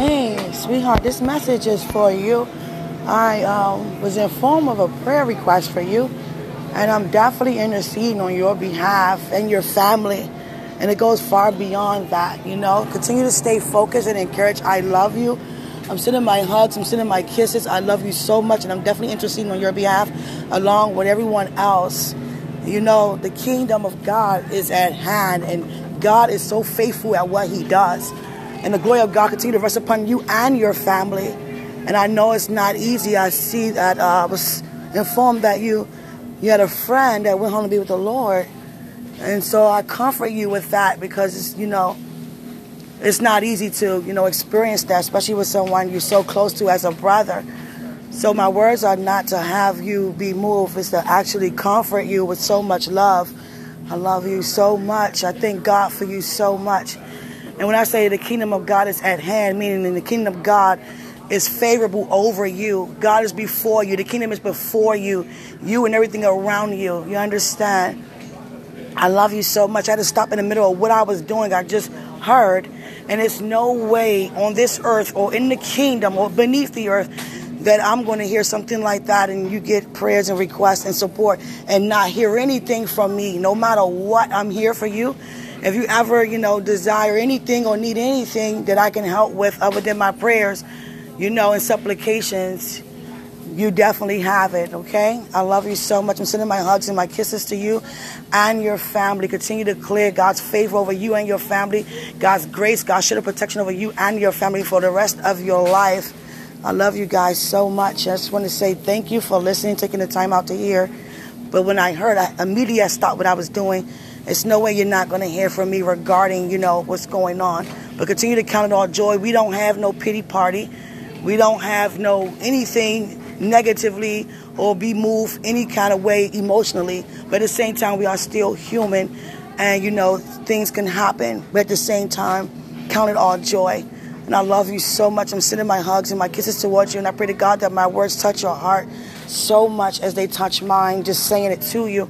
Hey, sweetheart, this message is for you. I um, was informed of a prayer request for you, and I'm definitely interceding on your behalf and your family. And it goes far beyond that, you know. Continue to stay focused and encouraged. I love you. I'm sending my hugs, I'm sending my kisses. I love you so much, and I'm definitely interceding on your behalf along with everyone else. You know, the kingdom of God is at hand, and God is so faithful at what He does. And the glory of God continue to rest upon you and your family. And I know it's not easy. I see that uh, I was informed that you you had a friend that went home to be with the Lord. And so I comfort you with that because it's, you know, it's not easy to, you know, experience that, especially with someone you're so close to as a brother. So my words are not to have you be moved, it's to actually comfort you with so much love. I love you so much. I thank God for you so much. And when I say the kingdom of God is at hand, meaning the kingdom of God is favorable over you. God is before you. The kingdom is before you. You and everything around you. You understand? I love you so much. I had to stop in the middle of what I was doing. I just heard. And it's no way on this earth or in the kingdom or beneath the earth that I'm going to hear something like that and you get prayers and requests and support and not hear anything from me. No matter what, I'm here for you. If you ever, you know, desire anything or need anything that I can help with other than my prayers, you know, and supplications, you definitely have it, okay? I love you so much. I'm sending my hugs and my kisses to you and your family. Continue to clear God's favor over you and your family, God's grace, God's shield of protection over you and your family for the rest of your life. I love you guys so much. I just want to say thank you for listening, taking the time out to hear. But when I heard, I immediately I stopped what I was doing it's no way you're not going to hear from me regarding, you know, what's going on. But continue to count it all joy. We don't have no pity party. We don't have no anything negatively or be moved any kind of way emotionally. But at the same time, we are still human. And, you know, things can happen. But at the same time, count it all joy. And I love you so much. I'm sending my hugs and my kisses towards you. And I pray to God that my words touch your heart so much as they touch mine, just saying it to you.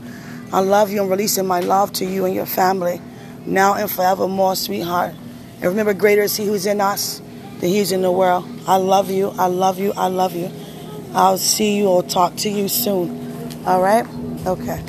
I love you and releasing my love to you and your family now and forevermore, sweetheart. And remember, greater is He who's in us than He's in the world. I love you. I love you. I love you. I'll see you or talk to you soon. All right? Okay.